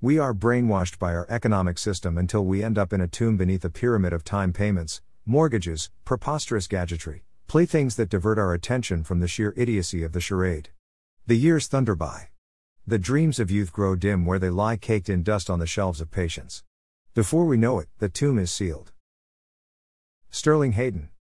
We are brainwashed by our economic system until we end up in a tomb beneath a pyramid of time payments, mortgages, preposterous gadgetry, playthings that divert our attention from the sheer idiocy of the charade. The years thunder by. The dreams of youth grow dim where they lie caked in dust on the shelves of patience. Before we know it, the tomb is sealed. Sterling Hayden